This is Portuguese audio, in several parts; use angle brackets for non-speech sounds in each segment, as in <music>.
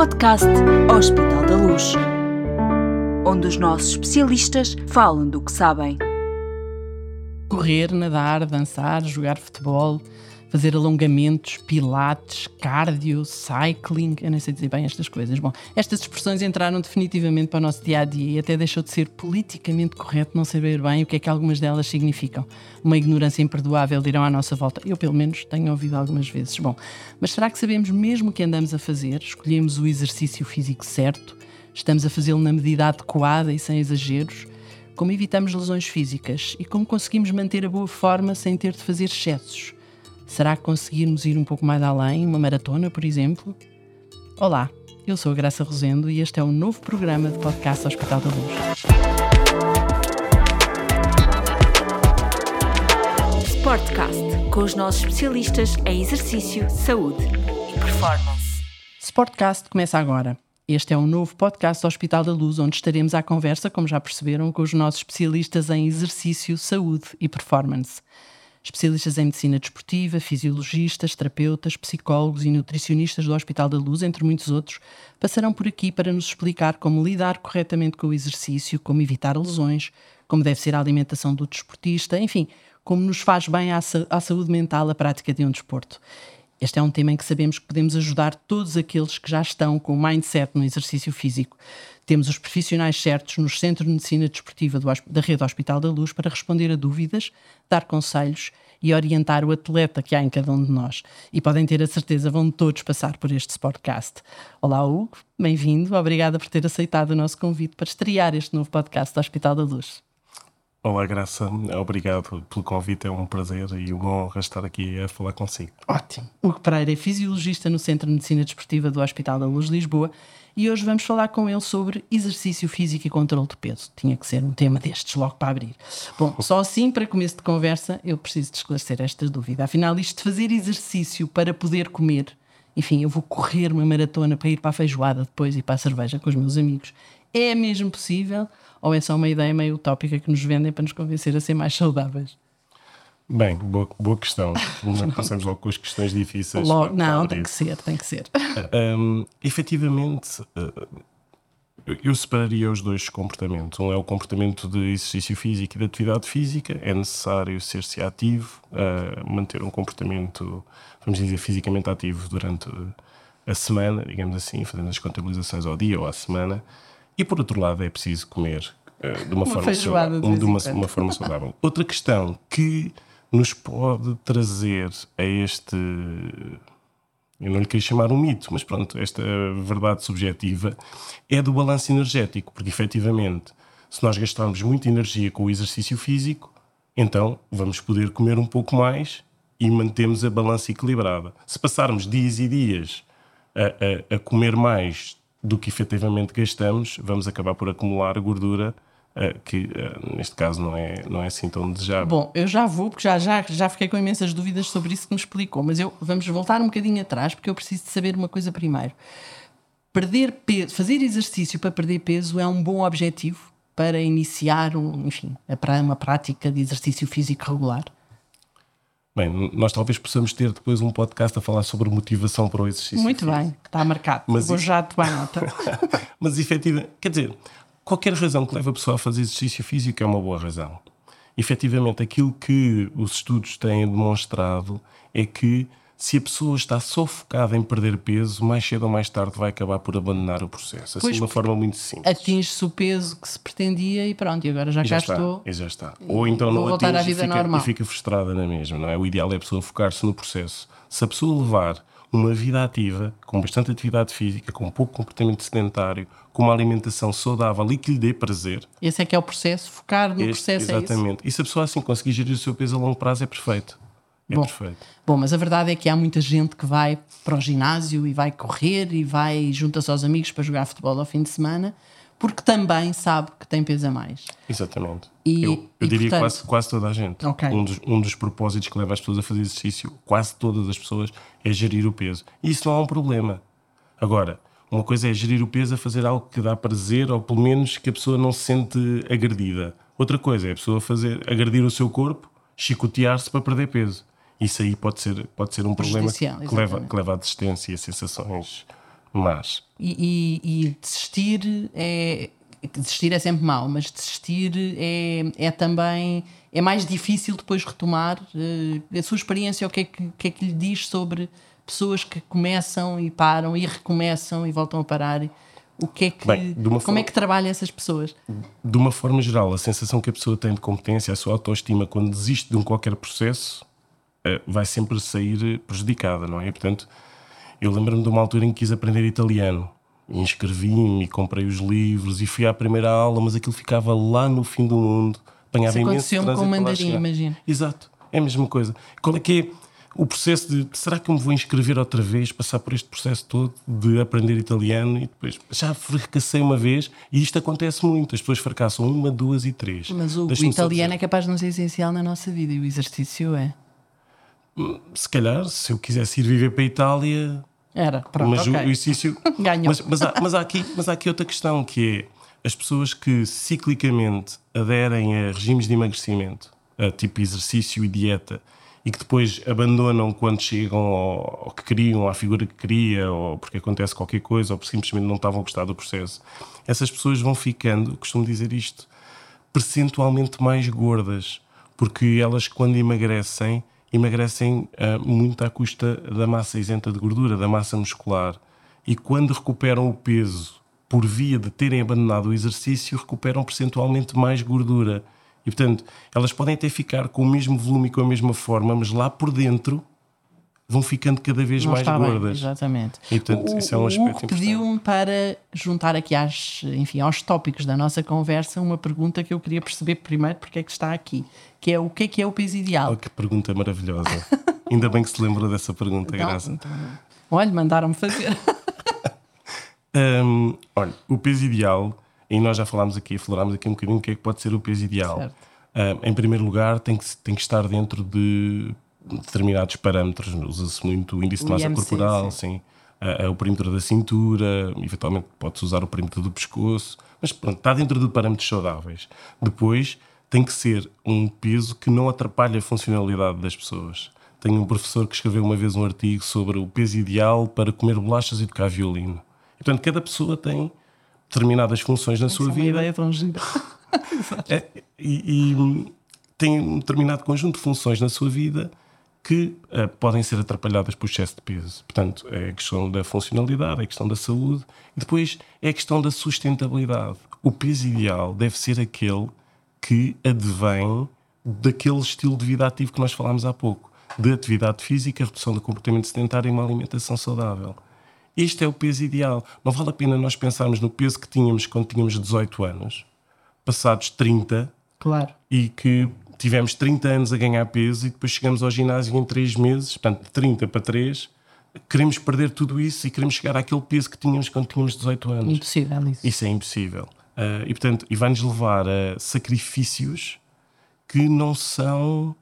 podcast Hospital da Luz, onde os nossos especialistas falam do que sabem. Correr, nadar, dançar, jogar futebol, fazer alongamentos, pilates, cardio, cycling, eu nem sei dizer bem estas coisas. Bom, estas expressões entraram definitivamente para o nosso dia a dia e até deixou de ser politicamente correto não saber bem o que é que algumas delas significam. Uma ignorância imperdoável dirão à nossa volta. Eu, pelo menos, tenho ouvido algumas vezes. Bom, mas será que sabemos mesmo o que andamos a fazer? Escolhemos o exercício físico certo? Estamos a fazê-lo na medida adequada e sem exageros? Como evitamos lesões físicas e como conseguimos manter a boa forma sem ter de fazer excessos? Será que conseguirmos ir um pouco mais além, uma maratona, por exemplo? Olá, eu sou a Graça Rosendo e este é um novo programa de podcast Hospital da Luz. Sportcast, com os nossos especialistas em exercício, saúde e performance. Sportcast começa agora. Este é um novo podcast do Hospital da Luz, onde estaremos à conversa, como já perceberam, com os nossos especialistas em exercício, saúde e performance especialistas em medicina desportiva, fisiologistas, terapeutas, psicólogos e nutricionistas do Hospital da Luz, entre muitos outros, passarão por aqui para nos explicar como lidar corretamente com o exercício, como evitar lesões, como deve ser a alimentação do desportista, enfim, como nos faz bem à, à saúde mental a prática de um desporto. Este é um tema em que sabemos que podemos ajudar todos aqueles que já estão com o mindset no exercício físico. Temos os profissionais certos nos Centros de Medicina Desportiva da Rede Hospital da Luz para responder a dúvidas, dar conselhos e orientar o atleta que há em cada um de nós. E podem ter a certeza, vão todos passar por este podcast. Olá, Hugo, bem-vindo. Obrigada por ter aceitado o nosso convite para estrear este novo podcast do Hospital da Luz. Olá, Graça. Obrigado pelo convite. É um prazer e uma honra estar aqui a falar consigo. Ótimo. Hugo Pereira é fisiologista no Centro de Medicina Desportiva do Hospital da Luz, Lisboa, e hoje vamos falar com ele sobre exercício físico e controle de peso. Tinha que ser um tema destes logo para abrir. Bom, só assim, para começo de conversa, eu preciso de esclarecer esta dúvida. Afinal, isto de fazer exercício para poder comer, enfim, eu vou correr uma maratona para ir para a feijoada depois e para a cerveja com os meus amigos, é mesmo possível? Ou é só uma ideia meio utópica que nos vendem para nos convencer a ser mais saudáveis? Bem, boa, boa questão. Começamos logo com as questões difíceis. Logo, não, tem que ser, tem que ser. Um, efetivamente, uh, eu separaria os dois comportamentos. Um é o comportamento de exercício físico e de atividade física. É necessário ser-se ativo, uh, manter um comportamento, vamos dizer, fisicamente ativo durante a semana, digamos assim, fazendo as contabilizações ao dia ou à semana. E por outro lado, é preciso comer uh, de uma, uma forma saudável, de uma, uma forma saudável. Outra questão que nos pode trazer a este. Eu não lhe queria chamar um mito, mas pronto, esta verdade subjetiva é do balanço energético, porque efetivamente, se nós gastarmos muita energia com o exercício físico, então vamos poder comer um pouco mais e mantemos a balança equilibrada. Se passarmos dias e dias a, a, a comer mais do que efetivamente gastamos, vamos acabar por acumular gordura que uh, neste caso não é, não é assim tão desejável. Bom, eu já vou, porque já, já, já fiquei com imensas dúvidas sobre isso que me explicou, mas eu vamos voltar um bocadinho atrás, porque eu preciso de saber uma coisa primeiro. Perder peso, fazer exercício para perder peso é um bom objetivo para iniciar um, enfim, uma prática de exercício físico regular? Bem, nós talvez possamos ter depois um podcast a falar sobre motivação para o exercício. Muito físico. bem, está marcado. Mas Vou já tomar nota. <laughs> Mas efetivamente, quer dizer, qualquer razão que leve a pessoa a fazer exercício físico é uma boa razão. Efetivamente, aquilo que os estudos têm demonstrado é que se a pessoa está só focada em perder peso, mais cedo ou mais tarde vai acabar por abandonar o processo. Assim, pois, de uma forma muito simples. Atinge-se o peso que se pretendia e pronto, e agora já, e já cá estou. E já está. Ou então não atinge e, fica, e fica frustrada na mesma. Não é? O ideal é a pessoa focar-se no processo. Se a pessoa levar uma vida ativa, com bastante atividade física, com pouco comportamento sedentário, com uma alimentação saudável e que lhe dê prazer. Esse é que é o processo, focar no este, processo. É exatamente. É e se a pessoa assim conseguir gerir o seu peso a longo prazo, é perfeito. É bom, perfeito. Bom, mas a verdade é que há muita gente que vai para o ginásio e vai correr e vai junta-se aos amigos para jogar futebol ao fim de semana porque também sabe que tem peso a mais. Exatamente. E, eu, eu e diria portanto, quase, quase toda a gente. Okay. Um, dos, um dos propósitos que leva as pessoas a fazer exercício, quase todas as pessoas, é gerir o peso. E isso não é um problema. Agora, uma coisa é gerir o peso a fazer algo que dá prazer, ou pelo menos que a pessoa não se sente agredida. Outra coisa é a pessoa fazer, agredir o seu corpo, chicotear-se para perder peso. Isso aí pode ser, pode ser um problema que leva, que leva à desistência e a sensações Mas. E, e, e desistir é. Desistir é sempre mau, mas desistir é, é também. É mais difícil depois retomar. Uh, a sua experiência, o que é que, que, é que lhe diz sobre pessoas que começam e param e recomeçam e voltam a parar? O que é que, Bem, como forma, é que trabalha essas pessoas? De uma forma geral, a sensação que a pessoa tem de competência, a sua autoestima, quando desiste de um qualquer processo, uh, vai sempre sair prejudicada, não é? Portanto, eu lembro-me de uma altura em que quis aprender italiano. Inscrevi-me, comprei os livros e fui à primeira aula, mas aquilo ficava lá no fim do mundo. Apanhava Isso aconteceu-me com o mandarim, imagino. Exato, é a mesma coisa. Qual é que é o processo de será que eu me vou inscrever outra vez, passar por este processo todo de aprender italiano e depois já fracassei uma vez e isto acontece muito. As pessoas fracassam uma, duas e três. Mas o, o italiano é capaz de não ser essencial na nossa vida e o exercício é. Se calhar, se eu quisesse ir viver para a Itália, era, pronto, mas okay. o exercício. <laughs> Ganhou. Mas, mas, há, mas, há aqui, mas há aqui outra questão que é as pessoas que ciclicamente aderem a regimes de emagrecimento, a tipo exercício e dieta, e que depois abandonam quando chegam ao, ao que queriam, à figura que queria, ou porque acontece qualquer coisa, ou porque simplesmente não estavam a gostar do processo. Essas pessoas vão ficando, costumo dizer isto, percentualmente mais gordas, porque elas, quando emagrecem, emagrecem uh, muito à custa da massa isenta de gordura, da massa muscular. E quando recuperam o peso por via de terem abandonado o exercício, recuperam percentualmente mais gordura. E portanto, elas podem até ficar com o mesmo volume e com a mesma forma, mas lá por dentro vão ficando cada vez Não mais gordas. Bem, exatamente. E, portanto, o, isso é um aspecto pediu-me para juntar aqui às, enfim, aos tópicos da nossa conversa uma pergunta que eu queria perceber primeiro porque é que está aqui, que é o que é que é o peso ideal? Oh, que pergunta maravilhosa. Ainda bem que se lembra dessa pergunta, então, Graça. Então, olha, mandaram-me fazer. <laughs> um, olha, o peso ideal, e nós já falámos aqui, falámos aqui um bocadinho o que é que pode ser o peso ideal. Um, em primeiro lugar, tem que, tem que estar dentro de determinados parâmetros, usa-se muito o índice de massa IMC, corporal, sim. sim. o perímetro da cintura, eventualmente pode-se usar o perímetro do pescoço, mas pronto, está dentro de parâmetros saudáveis. Depois tem que ser um peso que não atrapalhe a funcionalidade das pessoas. Tenho um professor que escreveu uma vez um artigo sobre o peso ideal para comer bolachas e tocar violino. E, portanto, cada pessoa tem determinadas funções na Essa sua é vida. Ideia <laughs> tão gira. é, e, e tem um determinado conjunto de funções na sua vida que uh, podem ser atrapalhadas por excesso de peso. Portanto, é a questão da funcionalidade, é a questão da saúde e depois é a questão da sustentabilidade. O peso ideal deve ser aquele que advém daquele estilo de vida ativo que nós falámos há pouco, de atividade física, redução do comportamento sedentário e uma alimentação saudável. Este é o peso ideal. Não vale a pena nós pensarmos no peso que tínhamos quando tínhamos 18 anos, passados 30, claro. e que tivemos 30 anos a ganhar peso e depois chegamos ao ginásio em 3 meses, portanto, de 30 para 3, queremos perder tudo isso e queremos chegar àquele peso que tínhamos quando tínhamos 18 anos. Impossível isso. Isso é impossível. Uh, e, portanto, e vai-nos levar a sacrifícios que não são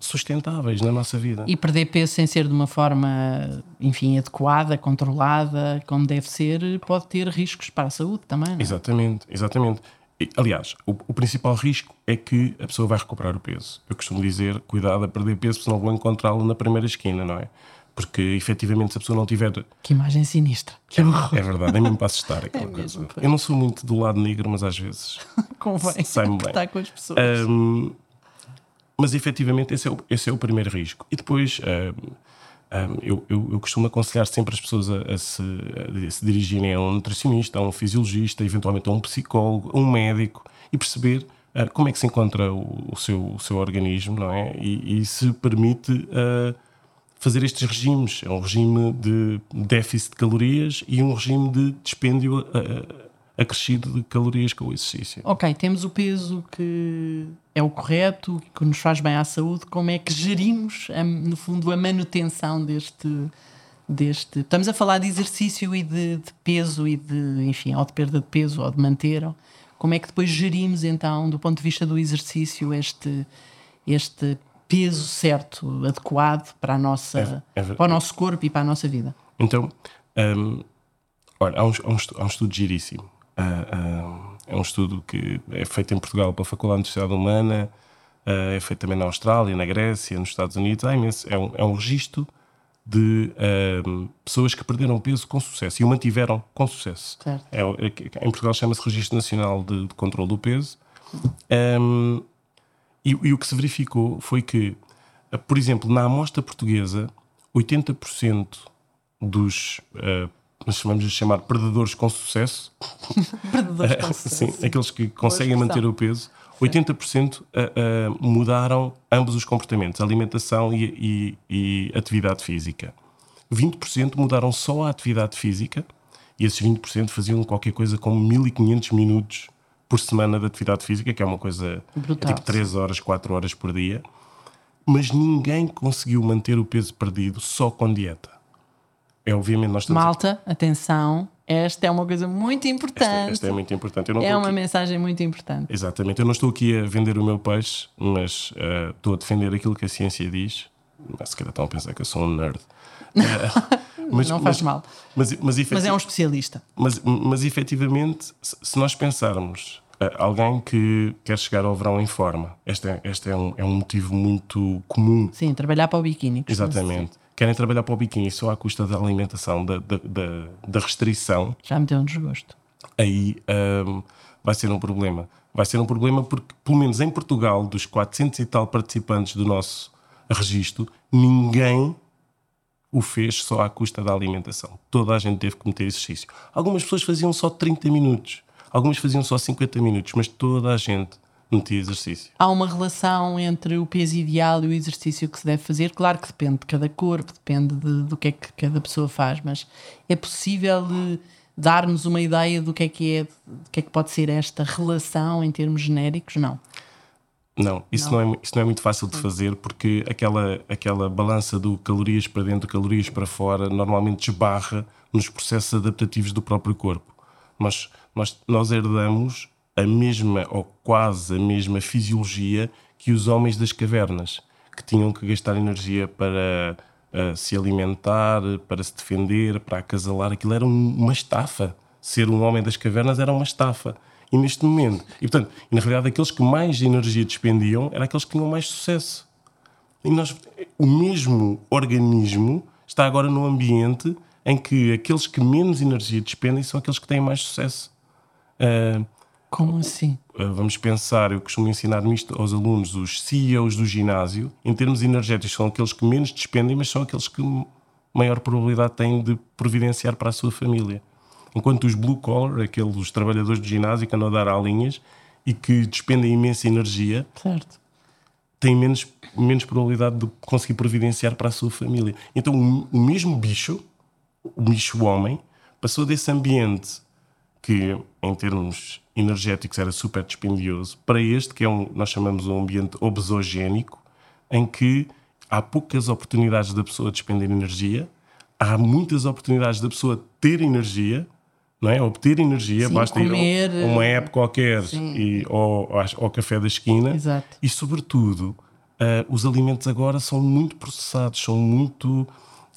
sustentáveis na nossa vida. E perder peso sem ser de uma forma, enfim, adequada, controlada, como deve ser, pode ter riscos para a saúde também. Não é? Exatamente, exatamente. Aliás, o, o, principal risco é que a pessoa vai recuperar o peso. Eu costumo dizer, cuidado a perder peso, senão vou encontrá-lo na primeira esquina, não é? Porque efetivamente, se a pessoa não tiver. Que imagem sinistra. Que é, é verdade, é mesmo para assustar aquela é coisa. Mesmo, eu não sou muito do lado negro, mas às vezes. <laughs> Convém. Sai-me bem. Está com as pessoas. Um, mas efetivamente, esse é, o, esse é o primeiro risco. E depois. Um, um, eu, eu, eu, costumo aconselhar sempre as pessoas a, a, se, a, se, dirigirem a um nutricionista, a um fisiologista, eventualmente a um psicólogo, a um médico e perceber uh, como é que se encontra o, o, seu, o seu organismo, não é? E, e se permite uh, fazer estes regimes. É um regime de déficit de calorias e um regime de dispêndio uh, acrescido de calorias com o exercício. Ok, temos o peso que é o correto, que nos faz bem à saúde. Como é que gerimos, no fundo, a manutenção deste. Deste, estamos a falar de exercício e de, de peso e de, enfim, ou de perda de peso ou de manter. Como é que depois gerimos, então, do ponto de vista do exercício, este, este peso certo, adequado para, a nossa, é, é para o nosso corpo e para a nossa vida? Então, um, olha, há um, há um, estudo giríssimo é um estudo que é feito em Portugal pela Faculdade de Sociedade Humana, uh, é feito também na Austrália, na Grécia, nos Estados Unidos. É, imenso, é, um, é um registro de uh, pessoas que perderam peso com sucesso e o mantiveram com sucesso. É, é, em Portugal chama-se Registro Nacional de, de Controlo do Peso. Um, e, e, o que se verificou foi que, por exemplo, na amostra portuguesa, 80% dos, uh, nós chamamos de chamar perdedores com sucesso, <laughs> perdedores com <laughs> sucesso. Sim, aqueles que conseguem manter o peso, 80% uh, uh, mudaram ambos os comportamentos, alimentação e, e, e atividade física. 20% mudaram só a atividade física e esses 20% faziam qualquer coisa como 1500 minutos por semana de atividade física, que é uma coisa Brutal, tipo 3 horas, 4 horas por dia. Mas ninguém conseguiu manter o peso perdido só com dieta. É obviamente nós estamos Malta, atenção, esta é uma coisa muito importante. Esta, esta é muito importante. é uma aqui... mensagem muito importante. Exatamente. Eu não estou aqui a vender o meu peixe, mas uh, estou a defender aquilo que a ciência diz. Mas se calhar estão a pensar que eu sou um nerd. Uh, <laughs> mas, não faz mas, mal. Mas, mas, mas, é um especialista. Mas, mas efetivamente, se nós pensarmos uh, alguém que quer chegar ao verão em forma, este é, este é, um, é um motivo muito comum. Sim, trabalhar para o biquíni. Exatamente querem trabalhar para o biquíni só à custa da alimentação, da, da, da, da restrição. Já me deu um desgosto. Aí um, vai ser um problema. Vai ser um problema porque, pelo menos em Portugal, dos 400 e tal participantes do nosso registro, ninguém o fez só à custa da alimentação. Toda a gente teve que meter exercício. Algumas pessoas faziam só 30 minutos, algumas faziam só 50 minutos, mas toda a gente metia exercício. Há uma relação entre o peso ideal e o exercício que se deve fazer? Claro que depende de cada corpo, depende de, do que é que cada pessoa faz, mas é possível dar-nos uma ideia do que é que é, do que é que pode ser esta relação em termos genéricos? Não. Não, isso não, não é, isso não é muito fácil de fazer porque aquela, aquela balança do calorias para dentro, calorias para fora, normalmente esbarra nos processos adaptativos do próprio corpo. Nós, nós, nós herdamos a mesma ou quase a mesma fisiologia que os homens das cavernas, que tinham que gastar energia para uh, se alimentar, para se defender, para acasalar. Aquilo era uma estafa. Ser um homem das cavernas era uma estafa. E neste momento, e portanto, na realidade, aqueles que mais energia despendiam eram aqueles que tinham mais sucesso. E nós, o mesmo organismo está agora num ambiente em que aqueles que menos energia despendem são aqueles que têm mais sucesso. Uh, como assim? Eh, vamos pensar, eu costumo ensinar isto aos alunos, os CEOs do ginásio, em termos energéticos, são aqueles que menos despendem, mas são aqueles que maior probabilidade têm de providenciar para a sua família. Enquanto os blue collar, aqueles trabalhadores de ginásio que andam a dar aulinhas e que despendem imensa energia, certo. têm menos, menos probabilidade de conseguir providenciar para a sua família. Então, o, o mesmo bicho, o bicho homem, passou desse ambiente que, em termos energéticos, era super dispendioso, para este, que é um, nós chamamos um ambiente obesogénico, em que há poucas oportunidades da pessoa despender energia, há muitas oportunidades da pessoa ter energia, não é? Obter energia, Sim, basta comer, ir a uma época qualquer e, ou, ao café da esquina. Exato. E, sobretudo, uh, os alimentos agora são muito processados, são muito.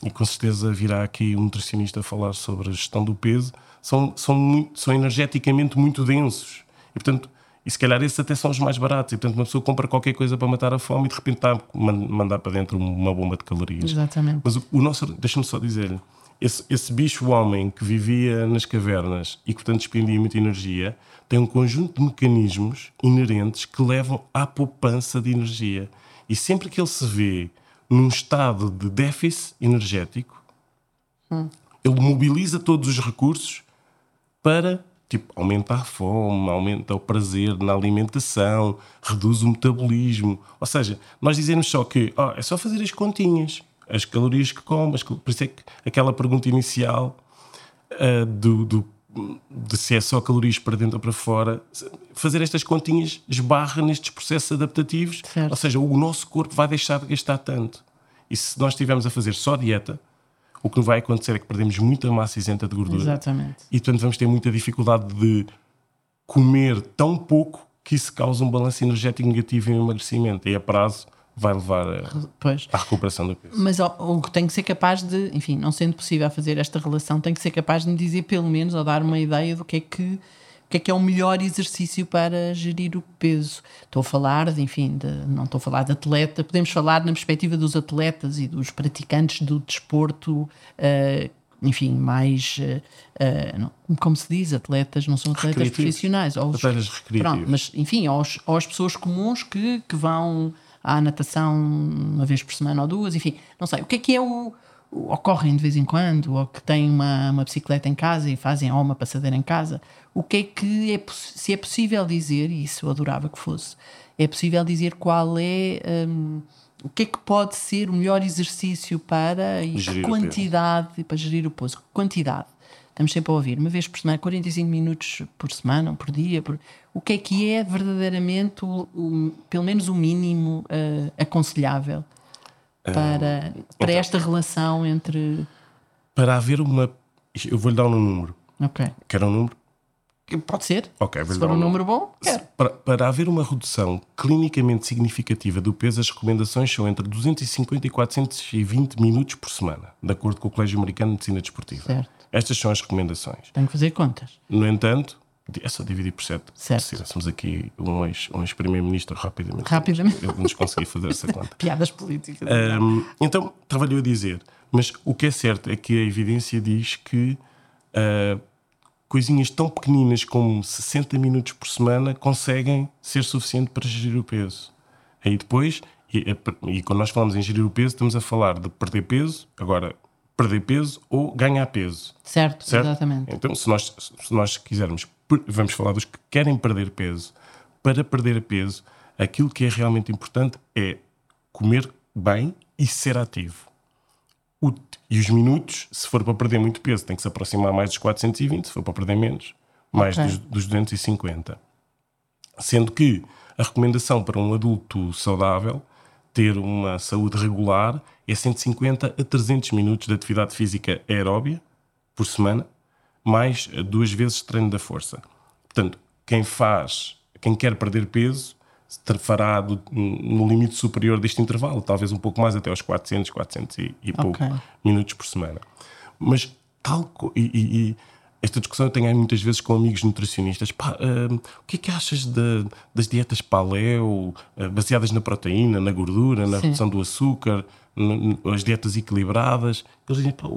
E com certeza virá aqui um nutricionista falar sobre a gestão do peso são, são, são energeticamente muito densos. E, portanto, e se calhar esses até são os mais baratos. E, portanto, uma pessoa compra qualquer coisa para matar a fome e de repente está a mandar para dentro uma bomba de calorias. Exatamente. Mas o, o nosso, deixa-me só dizer-lhe, esse, esse bicho homem que vivia nas cavernas e que, portanto, despendia muita energia, tem um conjunto de mecanismos inerentes que levam à poupança de energia. E sempre que ele se vê num estado de déficit energético, hum. ele mobiliza todos os recursos para tipo, aumenta a fome, aumenta o prazer na alimentação, reduz o metabolismo. Ou seja, nós dizemos só que oh, é só fazer as continhas, as calorias que comes. Por isso é que aquela pergunta inicial uh, do, do, de se é só calorias para dentro ou para fora, fazer estas continhas esbarra nestes processos adaptativos. Certo. Ou seja, o nosso corpo vai deixar de gastar tanto. E se nós estivermos a fazer só dieta, o que vai acontecer é que perdemos muita massa isenta de gordura. Exatamente. E portanto vamos ter muita dificuldade de comer tão pouco que isso causa um balanço energético negativo em emagrecimento. E a prazo vai levar à recuperação do peso. Mas o que tem que ser capaz de, enfim, não sendo possível fazer esta relação, tem que ser capaz de me dizer pelo menos ou dar uma ideia do que é que que é que é o melhor exercício para gerir o peso. Estou a falar, de, enfim, de, não estou a falar de atleta, podemos falar na perspectiva dos atletas e dos praticantes do desporto, uh, enfim, mais, uh, não, como se diz, atletas, não são atletas profissionais. Aos, atletas recreativos. Pronto, mas, enfim, aos, aos pessoas comuns que, que vão à natação uma vez por semana ou duas, enfim, não sei. O que é que é o ocorrem de vez em quando, ou que têm uma, uma bicicleta em casa e fazem ou uma passadeira em casa, o que é que é, se é possível dizer, e isso eu adorava que fosse, é possível dizer qual é um, o que é que pode ser o melhor exercício para e gerir quantidade para gerir o pouso, quantidade. Estamos sempre a ouvir, uma vez por semana, 45 minutos por semana, por dia. Por... O que é que é verdadeiramente, o, o pelo menos o mínimo uh, aconselhável para, para então, esta relação entre. Para haver uma. Eu vou-lhe dar um número. Ok. Quer um número? Pode ser. Ok, Se for um, um número bom, quero. Para, para haver uma redução clinicamente significativa do peso, as recomendações são entre 250 e 420 minutos por semana, de acordo com o Colégio Americano de Medicina Desportiva. Certo. Estas são as recomendações. Tenho que fazer contas. No entanto, é só dividir por 7. Certo. Se tivéssemos aqui um ex-primeiro-ministro ex rapidamente. Rapidamente. Eu nos consegui fazer essa <laughs> conta. Piadas políticas. Um, então, estava-lhe a dizer. Mas o que é certo é que a evidência diz que uh, coisinhas tão pequeninas como 60 minutos por semana conseguem ser suficiente para gerir o peso. Aí depois, e, e quando nós falamos em gerir o peso, estamos a falar de perder peso, agora perder peso ou ganhar peso. Certo, certo? exatamente. Então, se nós, se nós quisermos vamos falar dos que querem perder peso. Para perder peso, aquilo que é realmente importante é comer bem e ser ativo. O, e os minutos, se for para perder muito peso, tem que se aproximar mais dos 420, se for para perder menos, mais okay. dos, dos 250. Sendo que a recomendação para um adulto saudável ter uma saúde regular é 150 a 300 minutos de atividade física aeróbia por semana mais duas vezes treino da força. Portanto, quem faz, quem quer perder peso, fará do, no limite superior deste intervalo, talvez um pouco mais até aos 400, 400 e, e pouco okay. minutos por semana. Mas tal e, e, e, esta discussão eu tenho muitas vezes com amigos nutricionistas. Pá, uh, o que é que achas de, das dietas paleo, uh, baseadas na proteína, na gordura, na Sim. redução do açúcar, as dietas equilibradas? Eles dizem, pá,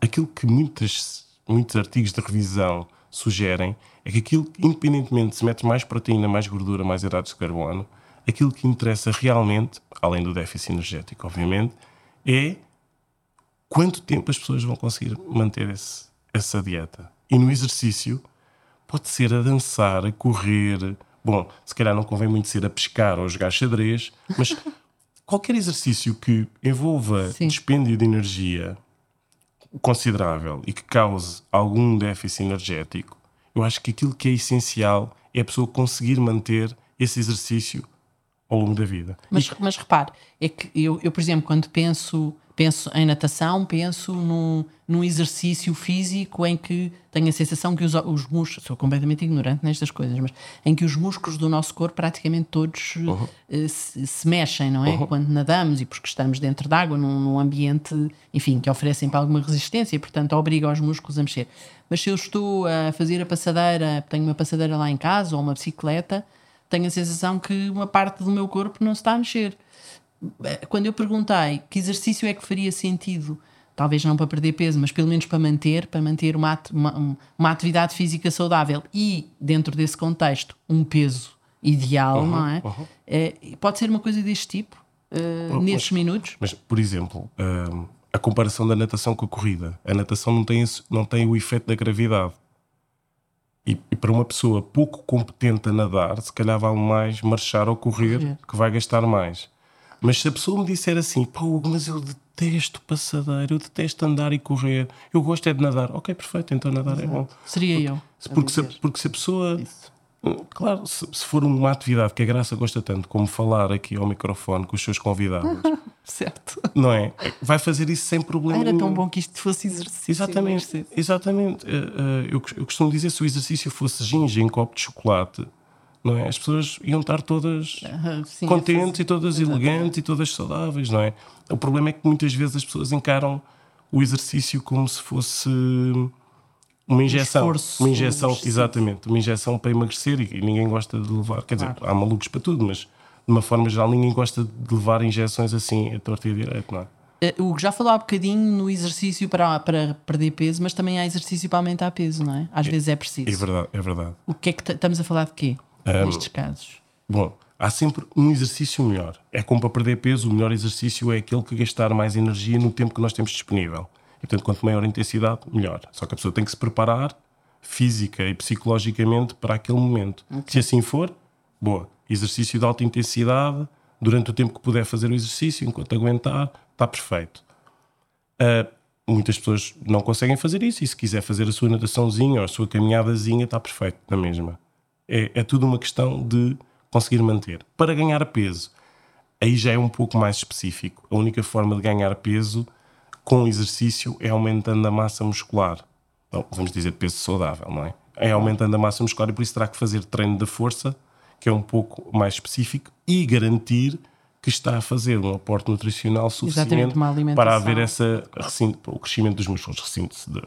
aquilo que muitas muitos artigos de revisão sugerem é que aquilo, independentemente se metes mais proteína, mais gordura, mais hidratos de carbono, aquilo que interessa realmente, além do déficit energético, obviamente, é quanto tempo as pessoas vão conseguir manter esse, essa dieta. E no exercício, pode ser a dançar, a correr. Bom, se calhar não convém muito ser a pescar ou a jogar xadrez, mas <laughs> qualquer exercício que envolva Sim. dispêndio de energia considerável e que cause algum déficit energético, eu acho que aquilo que é essencial é a pessoa conseguir manter esse exercício ao longo da vida. Mas, e... mas repare, é que eu, eu, por exemplo, quando penso penso em natação, penso num, num exercício físico em que tenho a sensação que os, os músculos, sou completamente ignorante nestas coisas, mas em que os músculos do nosso corpo praticamente todos uhum. uh, se, se, mexem, não é? Uhum. Quando nadamos e porque estamos dentro d'água, num, num ambiente, enfim, que oferecem para alguma resistência e, portanto, obriga os músculos a mexer. Mas se eu estou a fazer a passadeira, tenho uma passadeira lá em casa ou uma bicicleta, tenho a sensação que uma parte do meu corpo não se está a mexer quando eu perguntei que exercício é que faria sentido, talvez não para perder peso, mas pelo menos para manter, para manter uma, uma, uma atividade física saudável e, dentro desse contexto, um peso ideal, uhum, não é? Uhum. é? Pode ser uma coisa deste tipo, uh, nestes minutos? Mas, por exemplo, uh, a comparação da natação com a corrida. A natação não tem, esse, não tem o efeito da gravidade. E, e, para uma pessoa pouco competente a nadar, se calhar vale mais marchar ou correr, correr. que vai gastar mais. Mas se a pessoa me disser assim, pô, mas eu detesto passadeiro, eu detesto andar e correr, eu gosto é de nadar, ok, perfeito, então nadar Exato. é bom. Seria porque, eu. Porque se, porque se a pessoa. Isso. Claro, se, se, for uma atividade que a Graça gosta tanto como falar aqui ao microfone com os seus convidados, <laughs> certo. não é? Vai fazer isso sem problema. Era tão bom que isto fosse exercício. Exatamente, exatamente. Eh, eh, eu, eu costumo dizer se o exercício fosse ginja em copo de chocolate, não é? As pessoas iam estar todas sim, contentes e todas Exatamente. elegantes e todas saudáveis, não é? O problema é que muitas vezes as pessoas encaram o exercício como se fosse uma injeção, esforço uma injeção, exatamente, uma injeção para emagrecer e, e ninguém gosta de levar. Quer dizer, Claro. há malucos para tudo, mas de uma forma geral ninguém gosta de levar injeções assim a torta e a direito, não é? Eh, O Hugo já falou há bocadinho no exercício para, para perder peso, mas também há exercício para aumentar peso, não é? Às vezes é preciso. É verdade, é verdade. O que é que estamos a falar de quê? Nestes casos. Bom, há sempre um exercício melhor. É como para perder peso, o melhor exercício é aquele que gastar mais energia no tempo que nós temos disponível. E, portanto, quanto maior a intensidade, melhor. Só que a pessoa tem que se preparar física e psicologicamente para aquele momento. Se assim for, boa. Exercício de alta intensidade, durante o tempo que puder fazer o exercício, enquanto aguentar, está perfeito. Uh, muitas pessoas não conseguem fazer isso e se quiser fazer a sua nataçãozinha ou a sua caminhadazinha está perfeito na mesma. É, é tudo uma questão de conseguir manter. Para ganhar peso, aí já é um pouco mais específico. A única forma de ganhar peso com exercício é aumentando a massa muscular. Então, vamos dizer peso saudável, não é? É aumentando a massa muscular e por isso terá que fazer treino de força, que é um pouco mais específico, e garantir que está a fazer um aporte nutricional suficiente para haver essa recinto, o crescimento dos músculos, recinto de,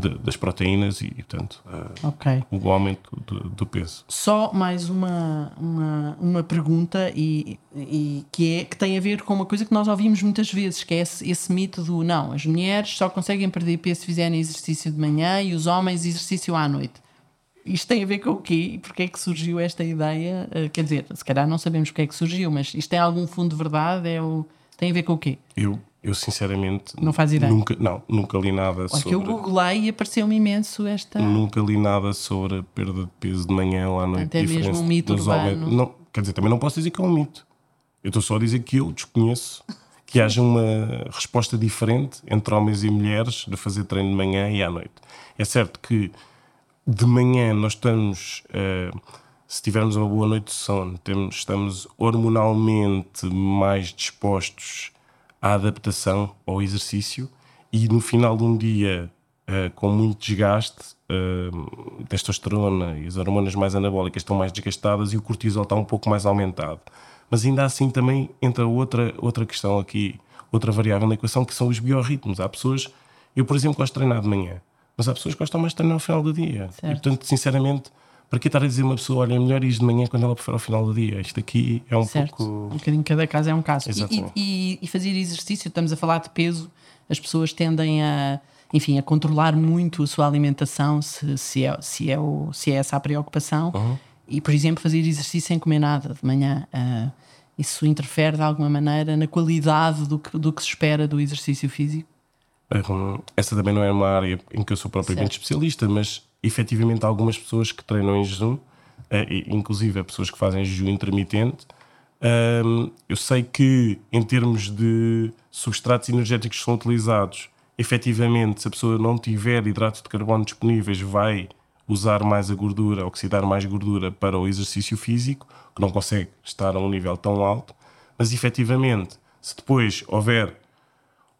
de- das proteínas e, portanto, eh, Ok. o aumento do, do peso. Só mais uma, uma, uma pergunta e, e que, é, que tem a ver com uma coisa que nós ouvimos muitas vezes, que é esse, esse mito do não, as mulheres só conseguem perder peso se fizerem exercício de manhã e os homens exercício à noite. Isto tem a ver com o quê? E porquê é que surgiu esta ideia? Eh, Quer dizer, se calhar não sabemos porque é que surgiu, mas isto tem algum fundo de verdade? É o... Tem a ver com o quê? Eu, eu sinceramente Não faz ideia. Nunca, não, nunca li nada Olha sobre. que eu googlei e apareceu-me imenso esta. Nunca li nada sobre a perda de peso de manhã ou à noite. Até mesmo um mito urbano. Não, quer dizer, também não posso dizer que é um mito. Eu estou só a dizer que eu desconheço <laughs> que haja uma resposta diferente entre homens e mulheres de fazer treino de manhã e à noite. É certo que de manhã nós estamos, eh, se tivermos uma boa noite de sono, temos, estamos hormonalmente mais dispostos à adaptação ao exercício e no final de um dia eh, com muito desgaste, eh, testosterona e as hormonas mais anabólicas estão mais desgastadas e o cortisol está um pouco mais aumentado. Mas ainda assim também entra outra, outra questão aqui, outra variável na equação, que são os biorritmos. Há pessoas, eu por exemplo gosto de treinar de manhã, mas há pessoas que gostam mais de treinar ao final do dia. E, Certo. portanto, sinceramente, para que estar a dizer a uma pessoa, olha, é melhor ir de manhã quando ela prefere ao final do dia? Isto aqui é um Certo. pouco... Um bocadinho cada caso é um caso. E- Exatamente. E, e- e fazer exercício, estamos a falar de peso, as pessoas tendem a, enfim, a controlar muito a sua alimentação, se, se, é, se, é, o, se é essa a preocupação. Uhum. E, por exemplo, fazer exercício sem comer nada de manhã. ah, isso interfere de alguma maneira na qualidade do que, do que se espera do exercício físico? Hum, Essa também não é uma área em que eu sou propriamente Certo. especialista, mas efetivamente algumas pessoas que treinam em jejum, eh, inclusive pessoas que fazem jejum intermitente. Eu sei que em termos de substratos energéticos que são utilizados, efetivamente, se a pessoa não tiver hidratos de carbono disponíveis, vai usar mais a gordura, oxidar mais gordura para o exercício físico, que não consegue estar a um nível tão alto. Mas efetivamente, se depois houver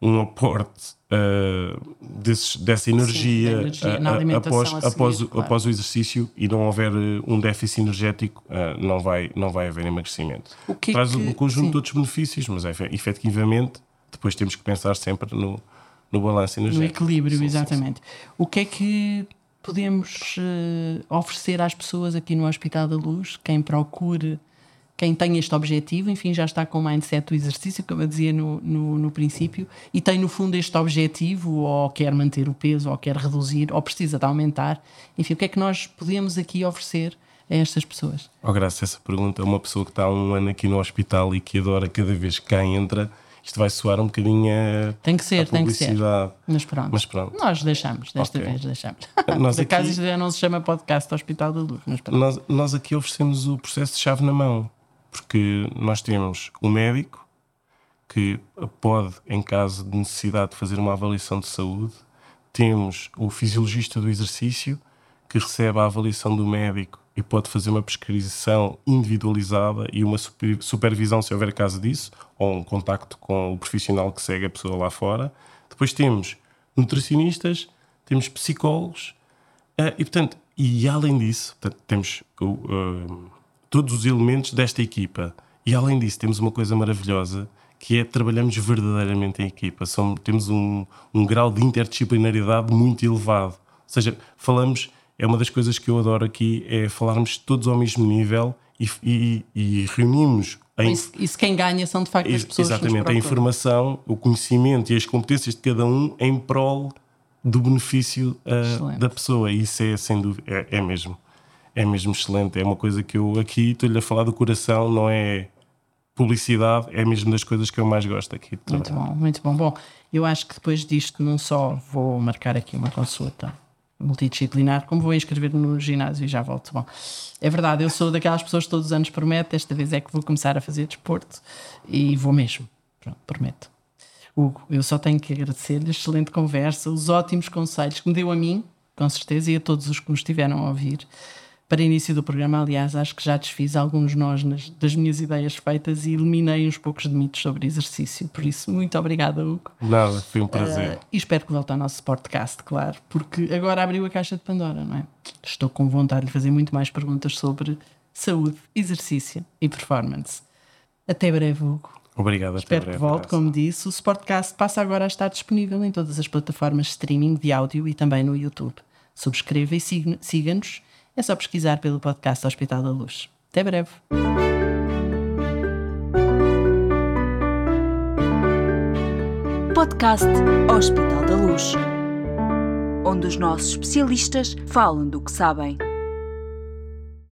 um aporte ah, desses- dessa energia, da energia ah, ah, após, seguir, após, o- claro. após o exercício e não houver um déficit energético, ah, não, vai, não vai haver emagrecimento. O que é Traz que- um conjunto sim. de outros benefícios, mas efe- efetivamente depois temos que pensar sempre no, no balanço No energético. equilíbrio, Sim, sim, sim. exatamente. O que é que podemos eh, oferecer às pessoas aqui no Hospital da Luz, quem procure, quem tem este objetivo, enfim, já está com o mindset do exercício, como eu dizia no, no, no princípio, e tem no fundo este objetivo, ou quer manter o peso, ou quer reduzir, ou precisa de aumentar. Enfim, o que é que nós podemos aqui oferecer a estas pessoas? Oh, graças a essa pergunta, uma pessoa que está há um ano aqui no hospital e que adora cada vez que cá entra, isto vai soar um bocadinho a, Tem que ser, tem que ser. Mas pronto. Mas pronto. Nós deixamos, desta Ok. vez deixamos. <laughs> Nós Por acaso aqui- isto já não se chama podcast do Hospital da Luz. Nós, nós aqui oferecemos o processo de chave na mão, porque nós temos o médico que pode, em caso de necessidade de fazer uma avaliação de saúde, temos o fisiologista do exercício que recebe a avaliação do médico e pode fazer uma prescrição individualizada e uma super- supervisão se houver caso disso, ou um contacto com o profissional que segue a pessoa lá fora. Depois temos nutricionistas, temos psicólogos, ah, e portanto, e além disso, portanto, temos o, ah, todos os elementos desta equipa. E além disso, temos uma coisa maravilhosa que é trabalhamos verdadeiramente em equipa. Temos um, um grau de interdisciplinaridade muito elevado. Ou seja, falamos, é uma das coisas que eu adoro aqui, é falarmos todos ao mesmo nível e, e, e reunimos a Isso, isso quem ganha são de facto as pessoas Exatamente, a informação, o conhecimento e as competências de cada um em prol do benefício Excelente. da pessoa. Isso é sem dúvida, é, é mesmo. É mesmo excelente. É uma coisa que eu aqui estou-lhe a falar do coração, não é publicidade, é mesmo das coisas que eu mais gosto aqui de Muito bom, muito bom. Bom, eu acho que depois disto não só vou marcar aqui uma consulta multidisciplinar, como vou inscrever no ginásio e já volto. Bom, é verdade, eu sou daquelas pessoas que todos os anos prometo, desta vez é que vou começar a fazer desporto e vou mesmo. Pronto, prometo. Hugo, eu só tenho que agradecer-lhe a excelente conversa, os ótimos conselhos que me deu a mim, com certeza, e a todos os que nos estiveram a ouvir. Para início do programa, aliás, acho que já desfiz alguns nós nas- das minhas ideias feitas e eliminei uns poucos de mitos sobre exercício. Por isso, muito obrigada, Hugo. Nada, foi um prazer. Uh, e espero que volte ao nosso podcast, claro, porque agora abriu a caixa de Pandora, não é? Estou com vontade de fazer muito mais perguntas sobre saúde, exercício e performance. Até breve, Hugo. Obrigado, até Espero que breve. volte, Graça. como disse. O Sportcast passa agora a estar disponível em todas as plataformas de streaming de áudio e também no YouTube. Subscreva e siga- siga-nos. É só pesquisar pelo podcast Hospital da Luz. Até breve. Podcast Hospital da Luz, onde os nossos especialistas falam do que sabem.